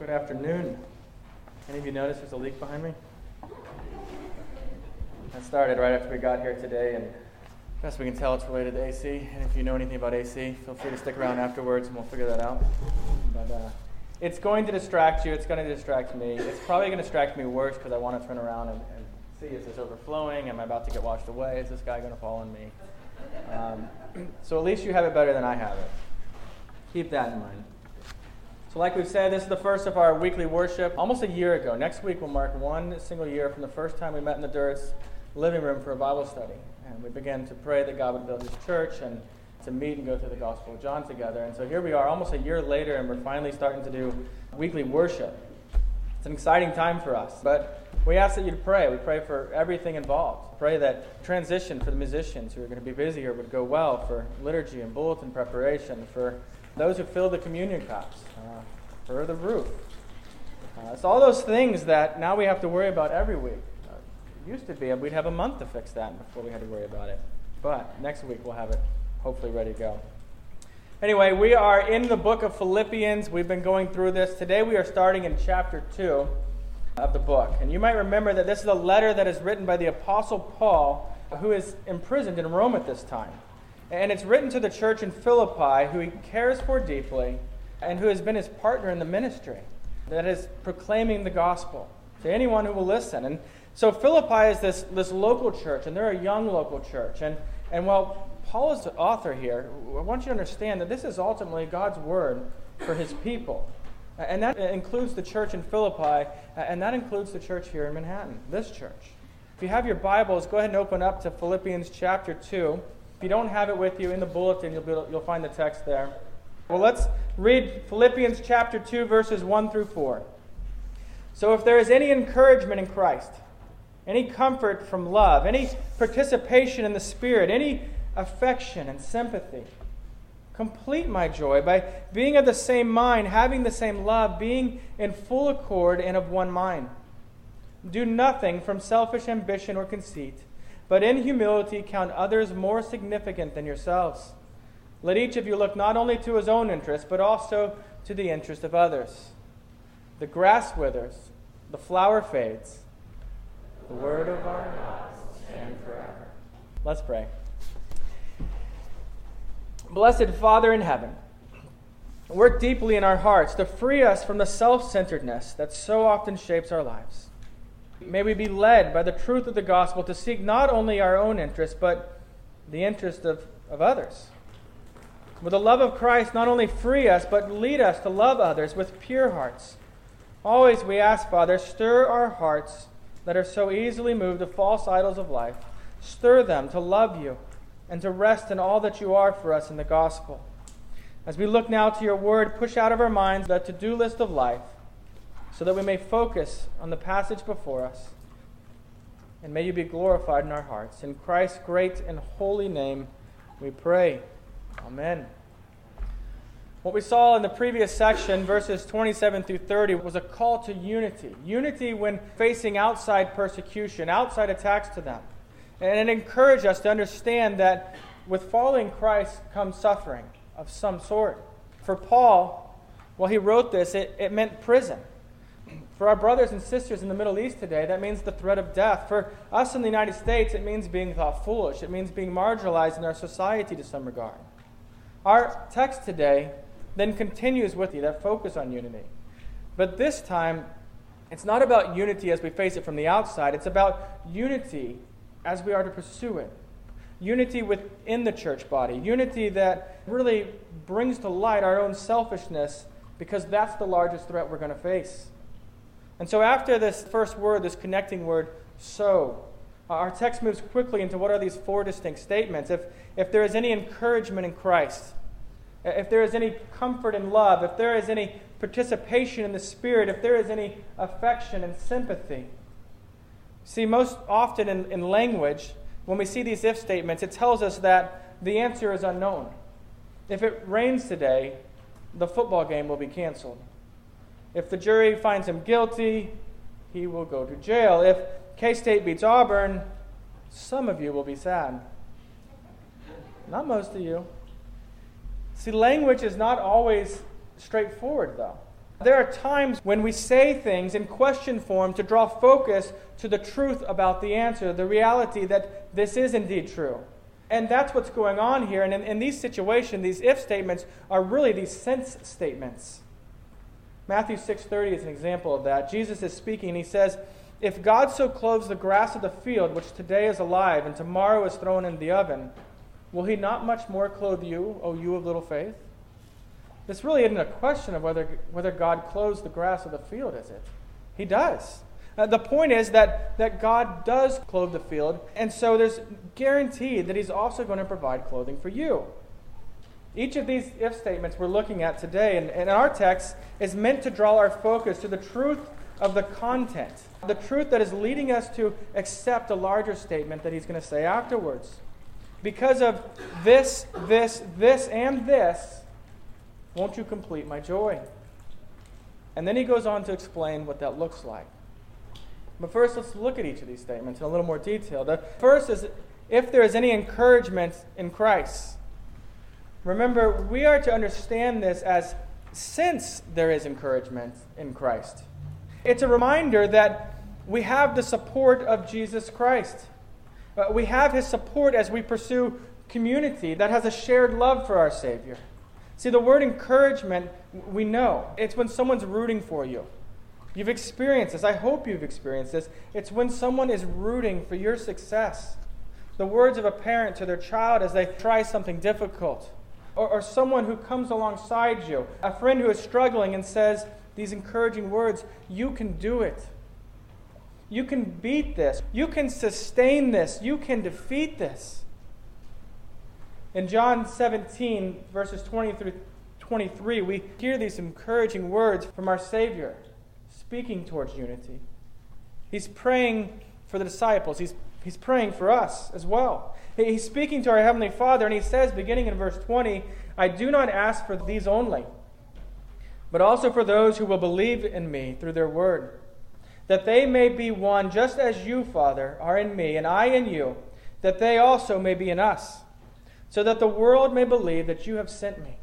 Good afternoon. Any of you notice there's a leak behind me? That started right after we got here today, and best we can tell, it's related to AC. And if you know anything about AC, feel free to stick around afterwards, and we'll figure that out. But uh, it's going to distract you. It's going to distract me. It's probably going to distract me worse because I want to turn around and, and, see is this overflowing? Am I about to get washed away? Is this guy going to fall on me? Um, so at least you have it better than I have it. Keep that in mind. So, like we've said, this is the first of our weekly worship. Almost a year ago, next week will mark one single year from the first time we met in the Durrett's living room for a Bible study. And we began to pray that God would build his church and to meet and go through the Gospel of John together. And so here we are, almost a year later, and we're finally starting to do weekly worship. It's an exciting time for us. But we ask that you pray. We pray for everything involved. Pray that transition for the musicians who are going to be busy here would go well, for liturgy and bulletin preparation, for those who fill the communion cups, uh, for the roof. Uh, it's all those things that now we have to worry about every week. Uh, it used to be we'd have a month to fix that before we had to worry about it. But next week we'll have it hopefully ready to go. Anyway, we are in the book of Philippians. We've been going through this. Today we are starting in chapter 2 of the book. And you might remember that this is a letter that is written by the Apostle Paul, who is imprisoned in Rome at this time. And it's written to the church in Philippi, who he cares for deeply, and who has been his partner in the ministry that is proclaiming the gospel to anyone who will listen. And so Philippi is this, this local church, and they're a young local church. And, and while Paul is the author here, I want you to understand that this is ultimately God's word for his people. And that includes the church in Philippi, and that includes the church here in Manhattan, this church. If you have your Bibles, go ahead and open up to Philippians chapter 2. If you don't have it with you in the bulletin, you'll, able, you'll find the text there. Well, let's read Philippians chapter 2, verses 1 through 4. So, if there is any encouragement in Christ, any comfort from love, any participation in the Spirit, any affection and sympathy, complete my joy by being of the same mind, having the same love, being in full accord and of one mind. Do nothing from selfish ambition or conceit but in humility count others more significant than yourselves. Let each of you look not only to his own interest, but also to the interest of others. The grass withers, the flower fades. The word of our God stand forever. Let's pray. Blessed Father in heaven, work deeply in our hearts to free us from the self centeredness that so often shapes our lives. May we be led by the truth of the gospel to seek not only our own interest, but the interest of, of others. With the love of Christ, not only free us, but lead us to love others with pure hearts. Always we ask, Father, stir our hearts that are so easily moved to false idols of life. Stir them to love you and to rest in all that you are for us in the gospel. As we look now to your word, push out of our minds the to do list of life so that we may focus on the passage before us. And may you be glorified in our hearts. In Christ's great and holy name we pray. Amen. What we saw in the previous section, verses 27 through 30, was a call to unity. Unity when facing outside persecution, outside attacks to them. And it encouraged us to understand that with following Christ comes suffering of some sort. For Paul, while he wrote this, it, it meant prison. For our brothers and sisters in the Middle East today, that means the threat of death. For us in the United States, it means being thought foolish. It means being marginalized in our society to some regard. Our text today then continues with you that focus on unity. But this time, it's not about unity as we face it from the outside, it's about unity as we are to pursue it. Unity within the church body, unity that really brings to light our own selfishness because that's the largest threat we're going to face. And so, after this first word, this connecting word, so, uh, our text moves quickly into what are these four distinct statements. If, if there is any encouragement in Christ, uh, if there is any comfort and love, if there is any participation in the Spirit, if there is any affection and sympathy. See, most often in, in language, when we see these if statements, it tells us that the answer is unknown. If it rains today, the football game will be canceled. If the jury finds him guilty, he will go to jail. If K State beats Auburn, some of you will be sad. Not most of you. See, language is not always straightforward, though. There are times when we say things in question form to draw focus to the truth about the answer, the reality that this is indeed true. And that's what's going on here. And in, in these situations, these if statements are really these sense statements. Matthew 6:30 is an example of that. Jesus is speaking, he says, "If God so clothes the grass of the field, which today is alive and tomorrow is thrown in the oven, will he not much more clothe you, O you of little faith?" This really isn't a question of whether, whether God clothes the grass of the field, is it? He does. Uh, the point is that, that God does clothe the field, and so there's guaranteed that He's also going to provide clothing for you. Each of these if statements we're looking at today and, and in our text is meant to draw our focus to the truth of the content, the truth that is leading us to accept a larger statement that He's going to say afterwards. Because of this, this, this, and this, won't you complete my joy? And then he goes on to explain what that looks like. But first, let's look at each of these statements in a little more detail. The first is if there is any encouragement in Christ. Remember, we are to understand this as since there is encouragement in Christ. It's a reminder that we have the support of Jesus Christ. Uh, we have his support as we pursue community that has a shared love for our Savior. See, the word encouragement, we know. It's when someone's rooting for you. You've experienced this. I hope you've experienced this. It's when someone is rooting for your success. The words of a parent to their child as they try something difficult. Or, or someone who comes alongside you, a friend who is struggling and says these encouraging words You can do it. You can beat this. You can sustain this. You can defeat this. In John 17, verses 20 through 23, we hear these encouraging words from our Savior speaking towards unity. He's praying for the disciples, he's, he's praying for us as well. He's speaking to our Heavenly Father, and he says, beginning in verse 20, I do not ask for these only, but also for those who will believe in me through their word, that they may be one just as you, Father, are in me, and I in you, that they also may be in us, so that the world may believe that you have sent me.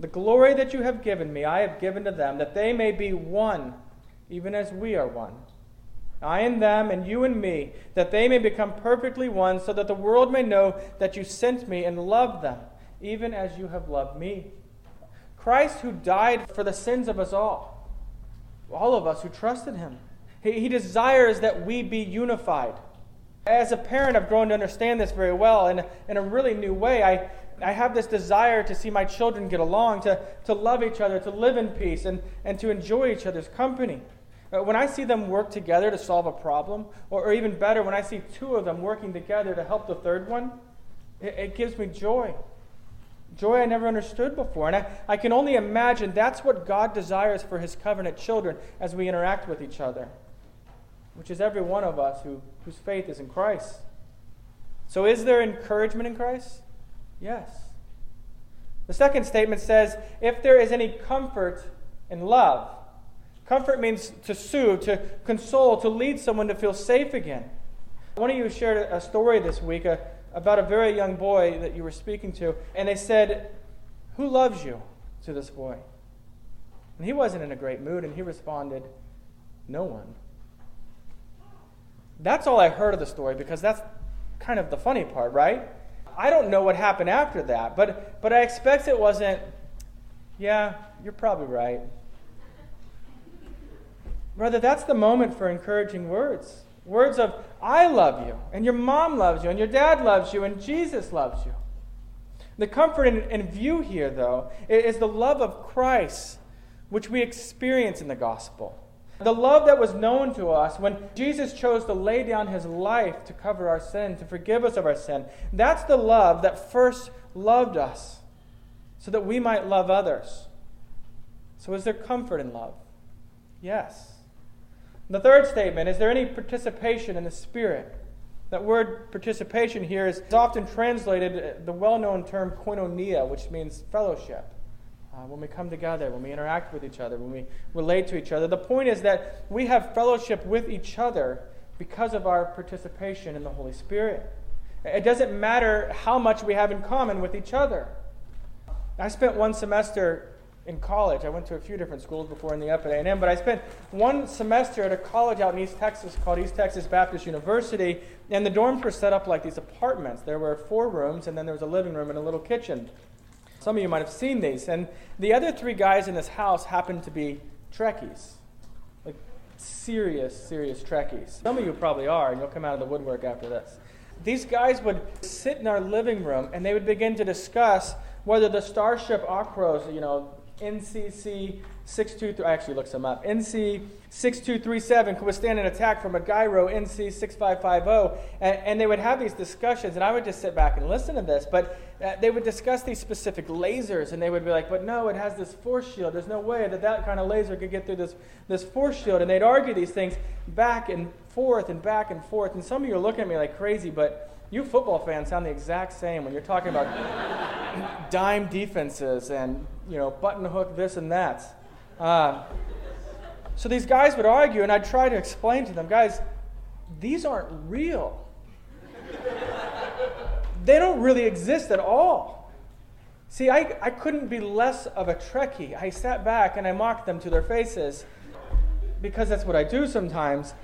The glory that you have given me, I have given to them, that they may be one, even as we are one. I and them, and you and me, that they may become perfectly one, so that the world may know that you sent me and loved them, even as you have loved me. Christ, who died for the sins of us all, all of us who trusted him, he, he desires that we be unified. As a parent, I've grown to understand this very well in, in a really new way. I, I have this desire to see my children get along, to, to love each other, to live in peace, and, and to enjoy each other's company. Uh, when I see them work together to solve a problem, or, or even better, when I see two of them working together to help the third one, it, it gives me joy. Joy I never understood before. And I, I can only imagine that's what God desires for his covenant children as we interact with each other, which is every one of us who, whose faith is in Christ. So, is there encouragement in Christ? Yes. The second statement says, if there is any comfort in love. Comfort means to soothe, to console, to lead someone to feel safe again. One of you shared a story this week uh, about a very young boy that you were speaking to, and they said, Who loves you? to this boy. And he wasn't in a great mood, and he responded, No one. That's all I heard of the story because that's kind of the funny part, right? I don't know what happened after that, but, but I expect it wasn't, yeah, you're probably right. Rather, that's the moment for encouraging words. Words of, I love you, and your mom loves you, and your dad loves you, and Jesus loves you. The comfort in, in view here, though, is the love of Christ, which we experience in the gospel. The love that was known to us when Jesus chose to lay down his life to cover our sin, to forgive us of our sin. That's the love that first loved us so that we might love others. So, is there comfort in love? Yes. The third statement is there any participation in the Spirit? That word participation here is often translated the well known term koinonia, which means fellowship uh, when we come together, when we interact with each other, when we relate to each other. The point is that we have fellowship with each other because of our participation in the Holy Spirit. It doesn't matter how much we have in common with each other. I spent one semester in college. I went to a few different schools before in the up at A&M, but I spent one semester at a college out in East Texas called East Texas Baptist University, and the dorms were set up like these apartments. There were four rooms, and then there was a living room and a little kitchen. Some of you might have seen these. And the other three guys in this house happened to be Trekkies. Like serious, serious Trekkies. Some of you probably are, and you'll come out of the woodwork after this. These guys would sit in our living room and they would begin to discuss whether the Starship Akros, you know, NCC 623, I actually looked some up, NC 6237 could withstand an attack from a gyro NC 6550. And, and, they would have these discussions, and I would just sit back and listen to this. But uh, they would discuss these specific lasers, and they would be like, but no, it has this force shield. There's no way that that kind of laser could get through this, this force shield. And they'd argue these things back and forth and back and forth. And some of you are looking at me like crazy, but you football fans sound the exact same when you're talking about dime defenses and you know button hook this and that. Uh, so these guys would argue, and I'd try to explain to them, guys, these aren't real. they don't really exist at all. See, I, I couldn't be less of a Trekkie. I sat back and I mocked them to their faces because that's what I do sometimes.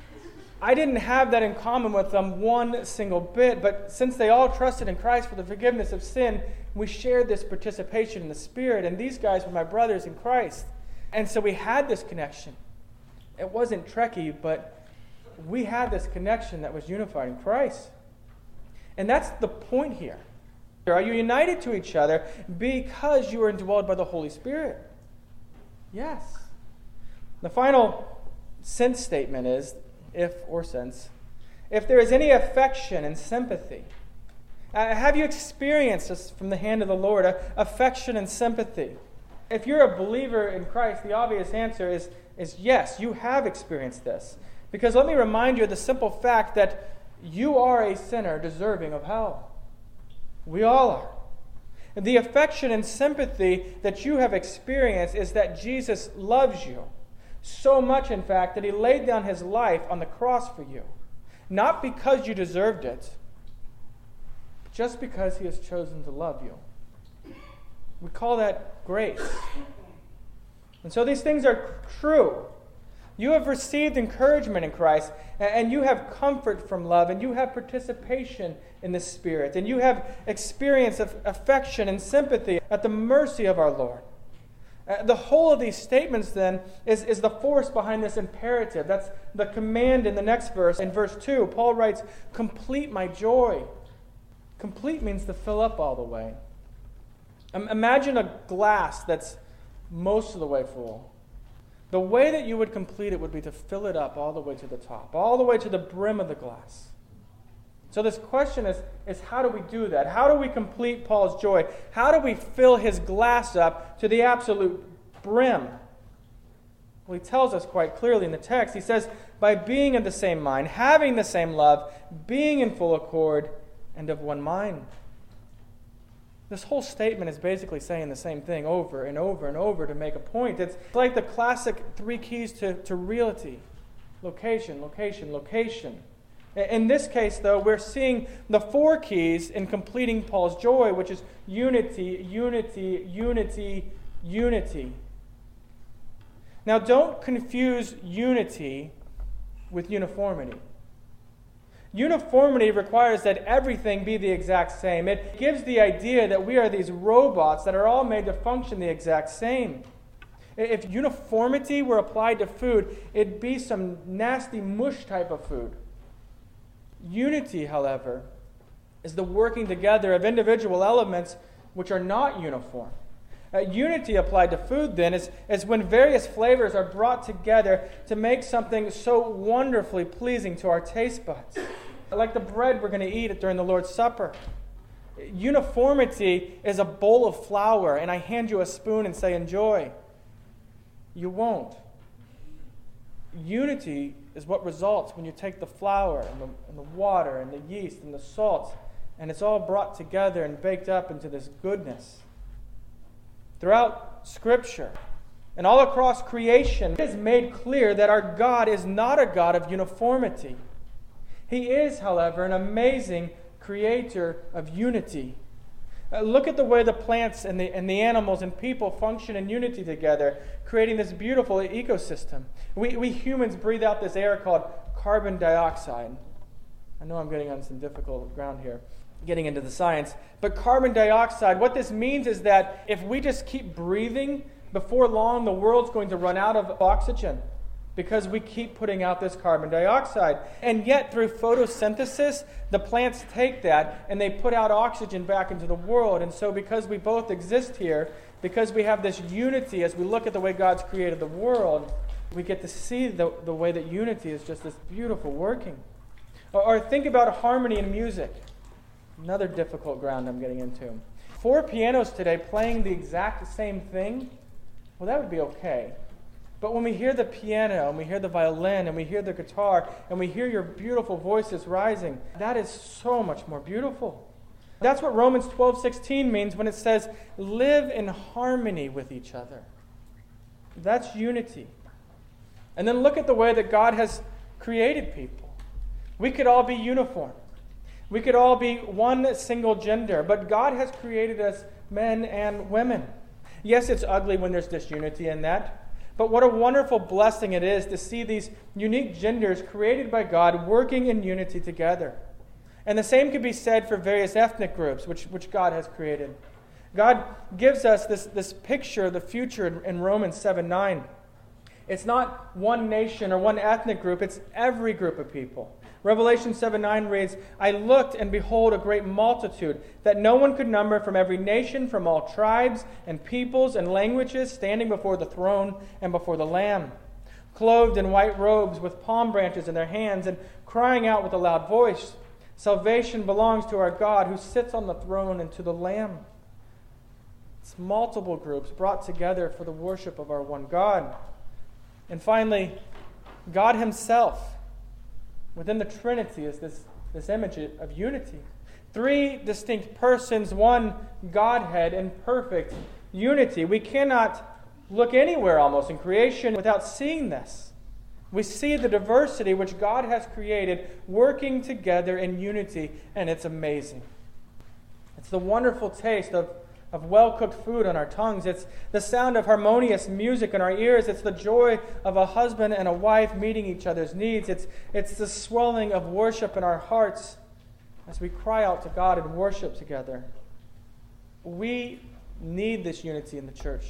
I didn't have that in common with them one single bit, but since they all trusted in Christ for the forgiveness of sin, we shared this participation in the Spirit, and these guys were my brothers in Christ. And so we had this connection. It wasn't Trekkie, but we had this connection that was unified in Christ. And that's the point here. Are you united to each other because you are indwelled by the Holy Spirit? Yes. The final sense statement is if or since, if there is any affection and sympathy. Uh, have you experienced this from the hand of the Lord, uh, affection and sympathy? If you're a believer in Christ, the obvious answer is, is yes, you have experienced this. Because let me remind you of the simple fact that you are a sinner deserving of hell. We all are. And the affection and sympathy that you have experienced is that Jesus loves you so much, in fact, that he laid down his life on the cross for you. Not because you deserved it, just because he has chosen to love you. We call that grace. And so these things are true. You have received encouragement in Christ, and you have comfort from love, and you have participation in the Spirit, and you have experience of affection and sympathy at the mercy of our Lord. Uh, the whole of these statements, then, is, is the force behind this imperative. That's the command in the next verse. In verse 2, Paul writes, Complete my joy. Complete means to fill up all the way. Imagine a glass that's most of the way full. The way that you would complete it would be to fill it up all the way to the top, all the way to the brim of the glass. So, this question is, is how do we do that? How do we complete Paul's joy? How do we fill his glass up to the absolute brim? Well, he tells us quite clearly in the text. He says, by being of the same mind, having the same love, being in full accord, and of one mind. This whole statement is basically saying the same thing over and over and over to make a point. It's like the classic three keys to, to reality location, location, location. In this case, though, we're seeing the four keys in completing Paul's joy, which is unity, unity, unity, unity. Now, don't confuse unity with uniformity. Uniformity requires that everything be the exact same. It gives the idea that we are these robots that are all made to function the exact same. If uniformity were applied to food, it'd be some nasty mush type of food. Unity, however, is the working together of individual elements which are not uniform. Uh, unity applied to food, then, is, is when various flavors are brought together to make something so wonderfully pleasing to our taste buds. Like the bread we're going to eat during the Lord's Supper. Uniformity is a bowl of flour, and I hand you a spoon and say, Enjoy. You won't. Unity is what results when you take the flour and the, and the water and the yeast and the salt, and it's all brought together and baked up into this goodness. Throughout Scripture and all across creation, it is made clear that our God is not a God of uniformity. He is, however, an amazing creator of unity. Uh, look at the way the plants and the, and the animals and people function in unity together, creating this beautiful ecosystem. We, we humans breathe out this air called carbon dioxide. I know I'm getting on some difficult ground here, getting into the science. But carbon dioxide, what this means is that if we just keep breathing, before long the world's going to run out of oxygen because we keep putting out this carbon dioxide. And yet, through photosynthesis, the plants take that and they put out oxygen back into the world. And so, because we both exist here, because we have this unity as we look at the way God's created the world, we get to see the, the way that unity is just this beautiful working. Or, or think about harmony in music. Another difficult ground I'm getting into. Four pianos today playing the exact same thing, well, that would be okay. But when we hear the piano and we hear the violin and we hear the guitar and we hear your beautiful voices rising, that is so much more beautiful. That's what Romans 12 16 means when it says, live in harmony with each other. That's unity. And then look at the way that God has created people. We could all be uniform, we could all be one single gender, but God has created us men and women. Yes, it's ugly when there's disunity in that. But what a wonderful blessing it is to see these unique genders created by God working in unity together. And the same could be said for various ethnic groups which, which God has created. God gives us this, this picture of the future in, in Romans 7 9. It's not one nation or one ethnic group, it's every group of people. Revelation 7 9 reads, I looked, and behold, a great multitude that no one could number from every nation, from all tribes and peoples and languages, standing before the throne and before the Lamb, clothed in white robes with palm branches in their hands, and crying out with a loud voice, Salvation belongs to our God who sits on the throne and to the Lamb. It's multiple groups brought together for the worship of our one God. And finally, God Himself within the Trinity is this, this image of unity. Three distinct persons, one Godhead in perfect unity. We cannot look anywhere almost in creation without seeing this. We see the diversity which God has created working together in unity, and it's amazing. It's the wonderful taste of of well cooked food on our tongues. It's the sound of harmonious music in our ears. It's the joy of a husband and a wife meeting each other's needs. It's, it's the swelling of worship in our hearts as we cry out to God and worship together. We need this unity in the church.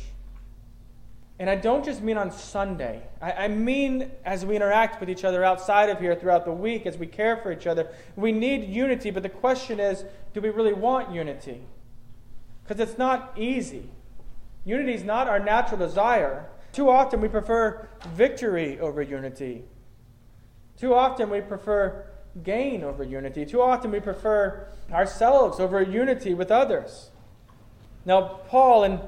And I don't just mean on Sunday. I, I, mean as we interact with each other outside of here throughout the week, as we care for each other. We need unity, but the question is do we really want unity? Because it's not easy. Unity is not our natural desire. Too often we prefer victory over unity. Too often we prefer gain over unity. Too often we prefer ourselves over unity with others. Now, Paul and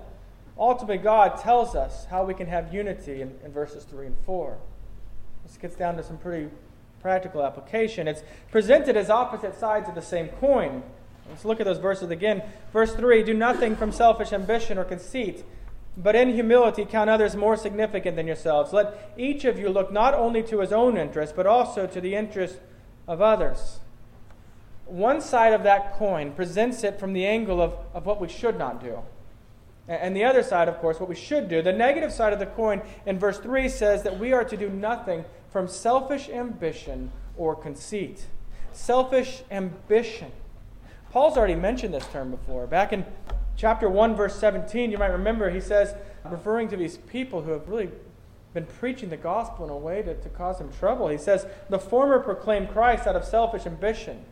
ultimately God tells us how we can have unity in, in verses 3 and 4. This gets down to some pretty practical application. It's presented as opposite sides of the same coin. Let's look at those verses again. Verse 3 Do nothing from selfish ambition or conceit, but in humility count others more significant than yourselves. Let each of you look not only to his own interest, but also to the interest of others. One side of that coin presents it from the angle of, of what we should not do. And the other side, of course, what we should do. The negative side of the coin in verse 3 says that we are to do nothing from selfish ambition or conceit. Selfish ambition. Paul's already mentioned this term before. Back in chapter 1, verse 17, you might remember he says, referring to these people who have really been preaching the gospel in a way to, to cause him trouble, he says, The former proclaimed Christ out of selfish ambition,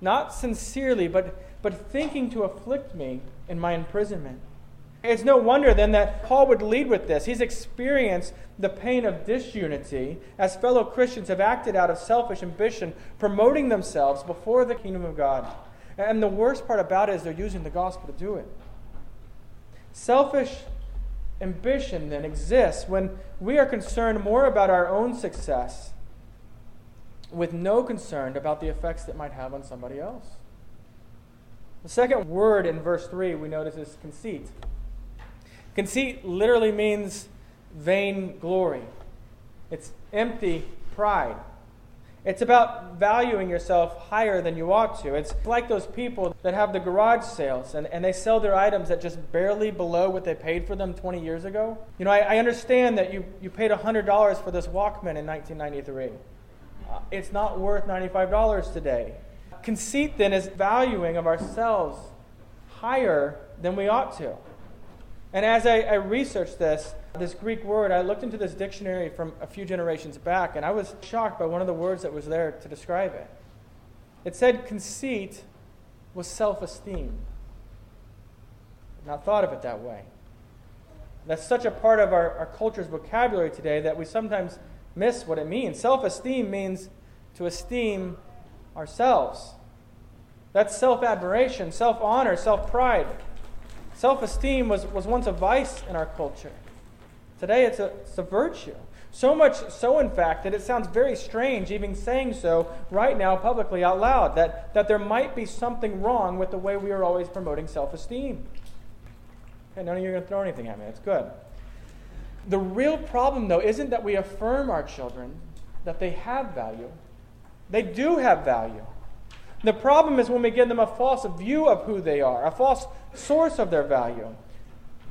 not sincerely, but, but thinking to afflict me in my imprisonment. It's no wonder then that Paul would lead with this. He's experienced the pain of disunity as fellow Christians have acted out of selfish ambition, promoting themselves before the kingdom of God. And the worst part about it is they're using the gospel to do it. Selfish ambition then exists when we are concerned more about our own success with no concern about the effects that might have on somebody else. The second word in verse 3 we notice is conceit. Conceit literally means vain glory, it's empty pride. It's about valuing yourself higher than you ought to. It's like those people that have the garage sales and, and they sell their items at just barely below what they paid for them 20 years ago. You know, I, I understand that you, you paid $100 for this Walkman in 1993. Uh, it's not worth $95 today. Conceit, then, is valuing of ourselves higher than we ought to. And as I, I researched this, this Greek word, I looked into this dictionary from a few generations back, and I was shocked by one of the words that was there to describe it. It said conceit was self esteem. Not thought of it that way. That's such a part of our, our culture's vocabulary today that we sometimes miss what it means. Self esteem means to esteem ourselves. That's self admiration, self honor, self pride. Self esteem was, was once a vice in our culture. Today it's a, it's a virtue. So much so, in fact, that it sounds very strange even saying so right now publicly out loud that, that there might be something wrong with the way we are always promoting self esteem. Okay, none of you are going to throw anything at me. That's good. The real problem, though, isn't that we affirm our children that they have value. They do have value. The problem is when we give them a false view of who they are, a false source of their value.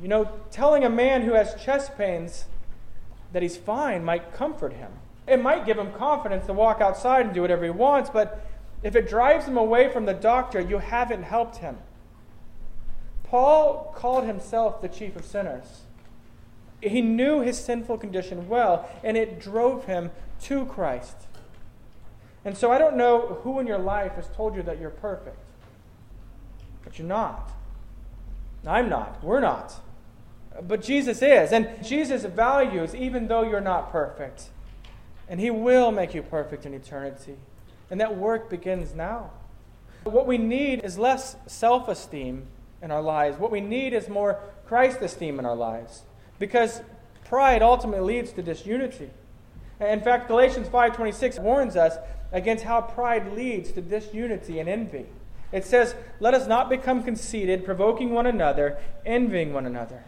You know, telling a man who has chest pains that he's fine might comfort him. It might give him confidence to walk outside and do whatever he wants, but if it drives him away from the doctor, you haven't helped him. Paul called himself the chief of sinners. He knew his sinful condition well, and it drove him to Christ. And so I don't know who in your life has told you that you're perfect, but you're not. I'm not. We're not. But Jesus is. And Jesus values even though you're not perfect. And He will make you perfect in eternity. And that work begins now. What we need is less self esteem in our lives. What we need is more Christ esteem in our lives. Because pride ultimately leads to disunity. In fact, Galatians 5:26 warns us against how pride leads to disunity and envy. It says, Let us not become conceited, provoking one another, envying one another.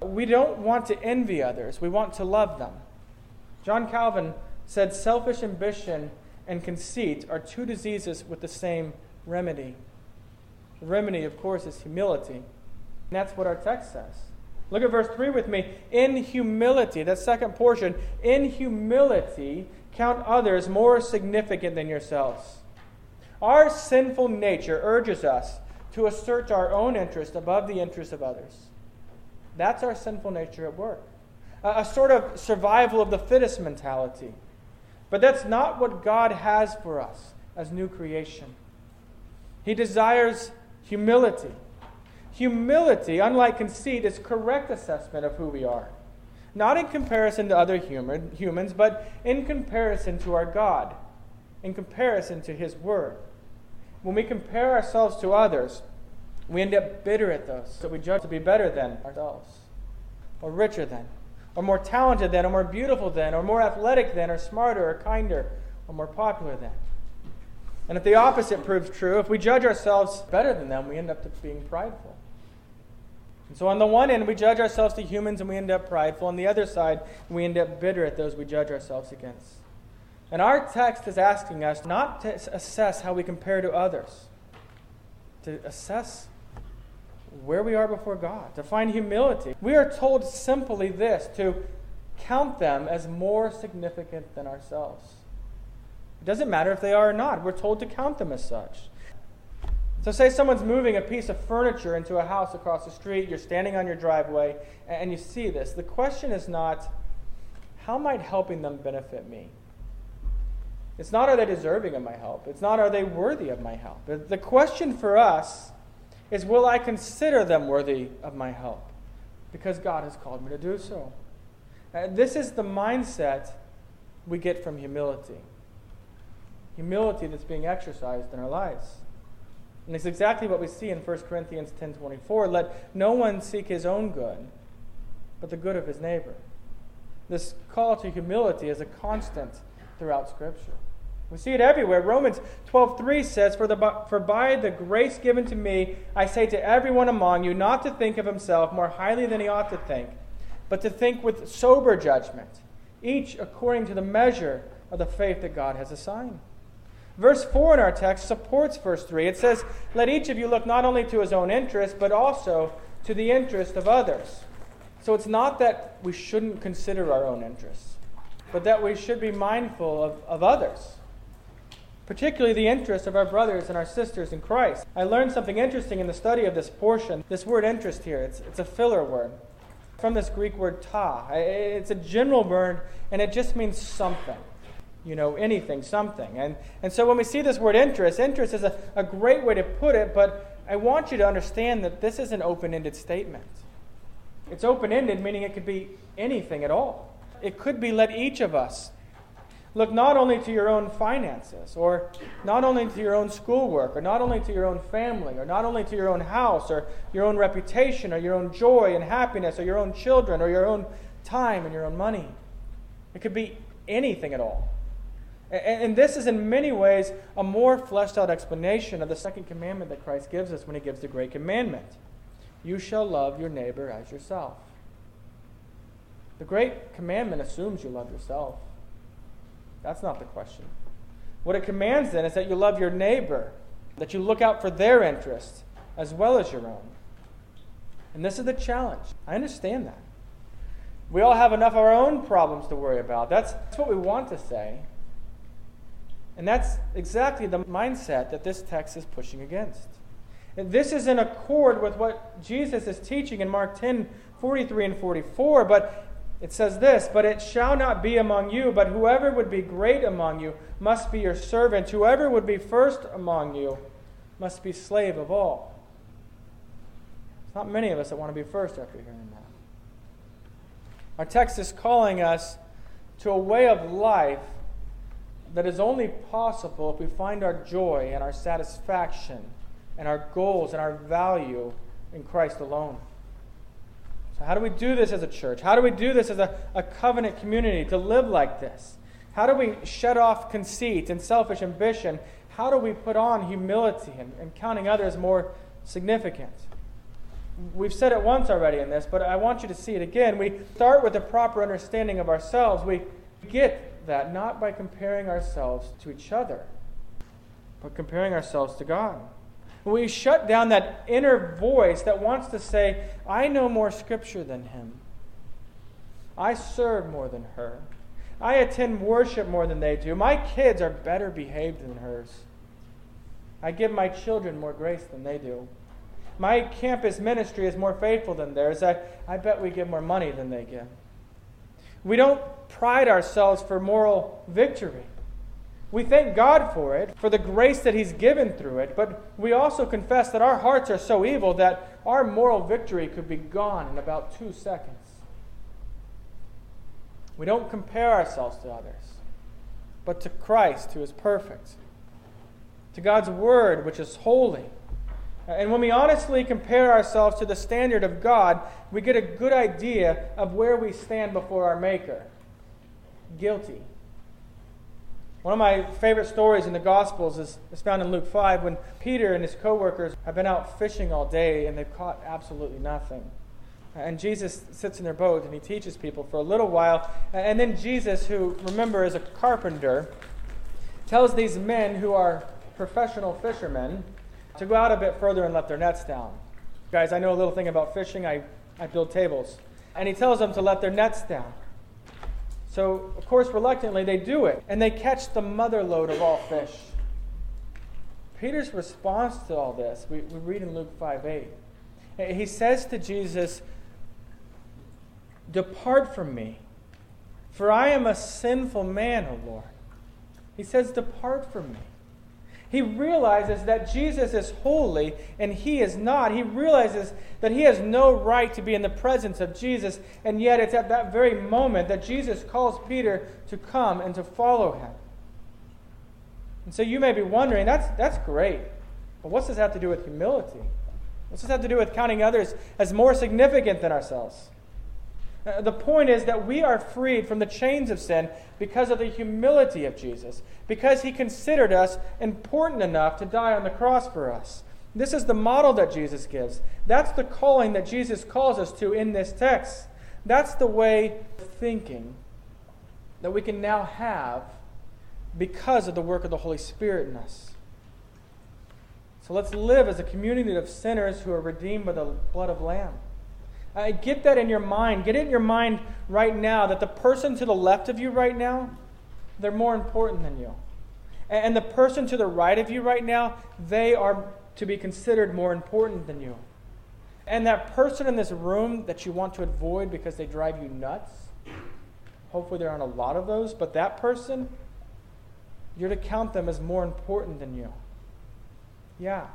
We don't want to envy others, we want to love them. John Calvin said, Selfish ambition and conceit are two diseases with the same remedy. The remedy, of course, is humility. And that's what our text says. Look at verse 3 with me. In humility, that second portion, in humility, count others more significant than yourselves. Our sinful nature urges us to assert our own interest above the interest of others. That's our sinful nature at work. A, a sort of survival of the fittest mentality. But that's not what God has for us as new creation. He desires humility. Humility, unlike conceit, is correct assessment of who we are not in comparison to other human, humans, but in comparison to our God, in comparison to His Word. When we compare ourselves to others, we end up bitter at those that we judge to be better than ourselves, or richer than, or more talented than, or more beautiful than, or more athletic than, or smarter, or kinder, or more popular than. And if the opposite proves true, if we judge ourselves better than them, we end up being prideful. And so, on the one end, we judge ourselves to humans and we end up prideful. On the other side, we end up bitter at those we judge ourselves against. And our text is asking us not to assess how we compare to others, to assess where we are before God, to find humility. We are told simply this to count them as more significant than ourselves. It doesn't matter if they are or not, we're told to count them as such. So, say someone's moving a piece of furniture into a house across the street, you're standing on your driveway, and you see this. The question is not, how might helping them benefit me? It's not, are they deserving of my help? It's not, are they worthy of my help? The question for us is, will I consider them worthy of my help? Because God has called me to do so. Uh, this is the mindset we get from humility. Humility that's being exercised in our lives. And it's exactly what we see in 1 Corinthians 10:24, let no one seek his own good, but the good of his neighbor. This call to humility is a constant throughout scripture. We see it everywhere. Romans 12:3 says, for, the, for by the grace given to me, I say to everyone among you not to think of himself more highly than he ought to think, but to think with sober judgment, each according to the measure of the faith that God has assigned. Verse 4 in our text supports verse 3. It says, Let each of you look not only to his own interest, but also to the interest of others. So it's not that we shouldn't consider our own interests, but that we should be mindful of, of others, particularly the interests of our brothers and our sisters in Christ. I learned something interesting in the study of this portion. This word interest here, it's, it's a filler word from this Greek word ta. It's a general word, and it just means something you know, anything, something. And, and so when we see this word interest, interest is a, a great way to put it, but I want you to understand that this is an open ended statement. It's open ended, meaning it could be anything at all. It could be let each of us look not only to your own finances, or not only to your own schoolwork, or not only to your own family, or not only to your own house, or your own reputation, or your own joy and happiness, or your own children, or your own time and your own money. It could be anything at all. And this is, in many ways, a more fleshed out explanation of the second commandment that Christ gives us when he gives the great commandment You shall love your neighbor as yourself. The great commandment assumes you love yourself. That's not the question. What it commands then is that you love your neighbor, that you look out for their interests as well as your own. And this is the challenge. I understand that. We all have enough of our own problems to worry about. That's, that's what we want to say. And that's exactly the mindset that this text is pushing against. And this is in accord with what Jesus is teaching in Mark 10 43 and 44. But it says this But it shall not be among you, but whoever would be great among you must be your servant. Whoever would be first among you must be slave of all. It's not many of us that want to be first after hearing that. Our text is calling us to a way of life that is only possible if we find our joy and our satisfaction and our goals and our value in Christ alone. So, how do we do this as a church? How do we do this as a, a covenant community to live like this? How do we shut off conceit and selfish ambition? How do we put on humility and, and counting others more significant? We've said it once already in this, but I want you to see it again. We start with a proper understanding of ourselves. We get that not by comparing ourselves to each other, but comparing ourselves to God. We shut down that inner voice that wants to say, I know more scripture than him. I serve more than her. I attend worship more than they do. My kids are better behaved than hers. I give my children more grace than they do. My campus ministry is more faithful than theirs. I, I bet we give more money than they give. We don't pride ourselves for moral victory. We thank God for it, for the grace that He's given through it, but we also confess that our hearts are so evil that our moral victory could be gone in about two seconds. We don't compare ourselves to others, but to Christ, who is perfect, to God's Word, which is holy and when we honestly compare ourselves to the standard of God, we get a good idea of where we stand before our Maker. Guilty. One of my favorite stories in the Gospels is, is found in Luke 5 when Peter and his co-workers have been out fishing all day and they've caught absolutely nothing. And Jesus sits in their boat and he teaches people for a little while. And then Jesus, who, remember, is a carpenter, tells these men who are professional fishermen to go out a bit further and let their nets down. Guys, I know a little thing about fishing. I, I build tables. And he tells them to let their nets down. So, of course, reluctantly, they do it. And they catch the mother lode of all fish. Peter's response to all this, we, we read in Luke 5 8. He says to Jesus, Depart from me, for I am a sinful man, O Lord. He says, Depart from me. He realizes that Jesus is holy and he is not. He realizes that he has no right to be in the presence of Jesus, and yet it's at that very moment that Jesus calls Peter to come and to follow him. And so you may be wondering, that's, that's great, but what's this have to do with humility? What's this have to do with counting others as more significant than ourselves? Uh, the point is that we are freed from the chains of sin because of the humility of Jesus, because he considered us important enough to die on the cross for us. This is the model that Jesus gives. That's the calling that Jesus calls us to in this text. That's the way of thinking that we can now have because of the work of the Holy Spirit in us. So let's live as a community of sinners who are redeemed by the blood of Lamb. Uh, get that in your mind. Get it in your mind right now that the person to the left of you right now, they're more important than you. And, and the person to the right of you right now, they are to be considered more important than you. And that person in this room that you want to avoid because they drive you nuts, hopefully there aren't a lot of those, but that person, you're to count them as more important than you. Yeah,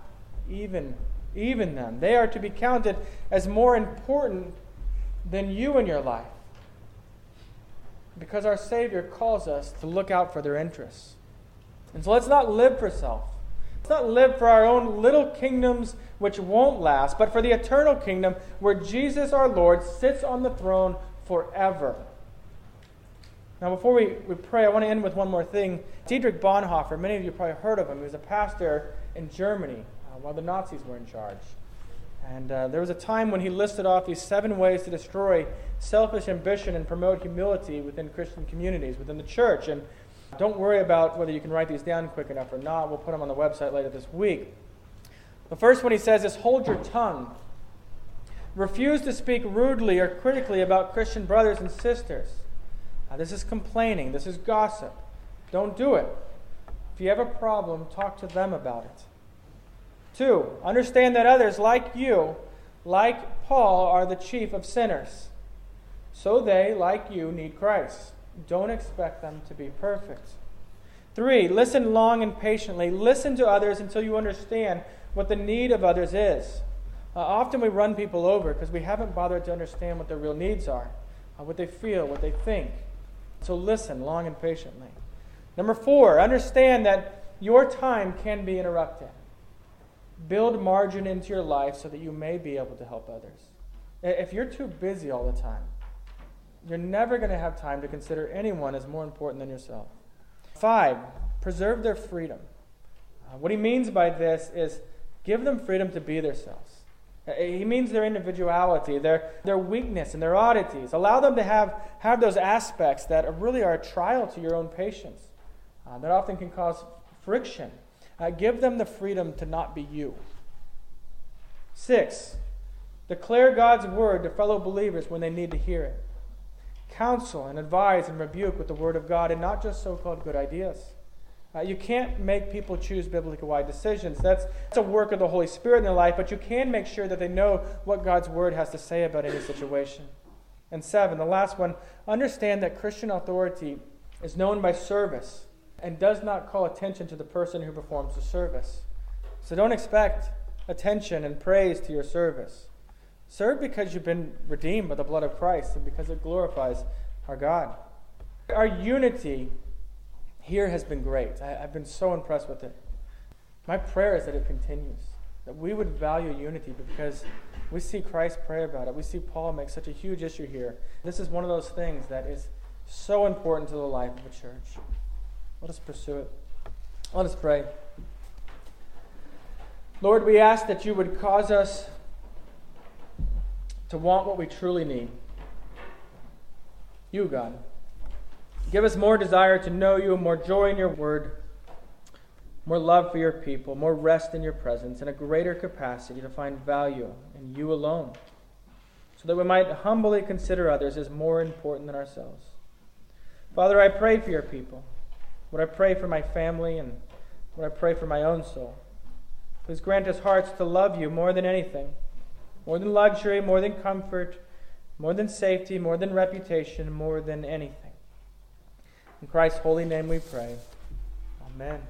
even even them. They are to be counted as more important than you in your life. Because our Savior calls us to look out for their interests. And so let's not live for self. Let's not live for our own little kingdoms which won't last, but for the eternal kingdom where Jesus our Lord sits on the throne forever. Now, before we, we pray, I want to end with one more thing. Dietrich Bonhoeffer, many of you probably heard of him. He was a pastor in Germany while the Nazis were in charge. And uh, there was a time when he listed off these seven ways to destroy selfish ambition and promote humility within Christian communities, within the church. And don't worry about whether you can write these down quick enough or not. We'll put them on the website later this week. The first one he says is hold your tongue. Refuse to speak rudely or critically about Christian brothers and sisters. Now, this is complaining, this is gossip. Don't do it. If you have a problem, talk to them about it. Two, understand that others like you, like Paul, are the chief of sinners. So they, like you, need Christ. Don't expect them to be perfect. Three, listen long and patiently. Listen to others until you understand what the need of others is. Uh, often we run people over because we haven't bothered to understand what their real needs are, uh, what they feel, what they think. So listen long and patiently. Number four, understand that your time can be interrupted. Build margin into your life so that you may be able to help others. If you're too busy all the time, you're never going to have time to consider anyone as more important than yourself. Five, preserve their freedom. Uh, what he means by this is give them freedom to be themselves. Uh, he means their individuality, their, their weakness, and their oddities. Allow them to have, have those aspects that really are a trial to your own patience, uh, that often can cause friction uh, give them the freedom to not be you. Six, declare God's word to fellow believers when they need to hear it. Counsel and advise and rebuke with the word of God and not just so called good ideas. Uh, you can't make people choose biblically wide decisions. That's, that's a work of the Holy Spirit in their life, but you can make sure that they know what God's word has to say about any situation. And seven, the last one, understand that Christian authority is known by service and does not call attention to the person who performs the service. So don't expect attention and praise to your service. Serve because you've been redeemed by the blood of Christ and because it glorifies our God. Our unity here has been great. I, have been so impressed with it. My prayer is that it continues, that we would value unity because we see Christ pray about it. We see Paul make such a huge issue here. This is one of those things that is so important to the life of a church. Let us pursue it. Let us pray. Lord, we ask that you would cause us to want what we truly need. You, God. Give us more desire to know you, more joy in your word, more love for your people, more rest in your presence, and a greater capacity to find value in you alone, so that we might humbly consider others as more important than ourselves. Father, I pray for your people. Would I pray for my family and would I pray for my own soul? Please grant us hearts to love you more than anything, more than luxury, more than comfort, more than safety, more than reputation, more than anything. In Christ's holy name we pray. Amen.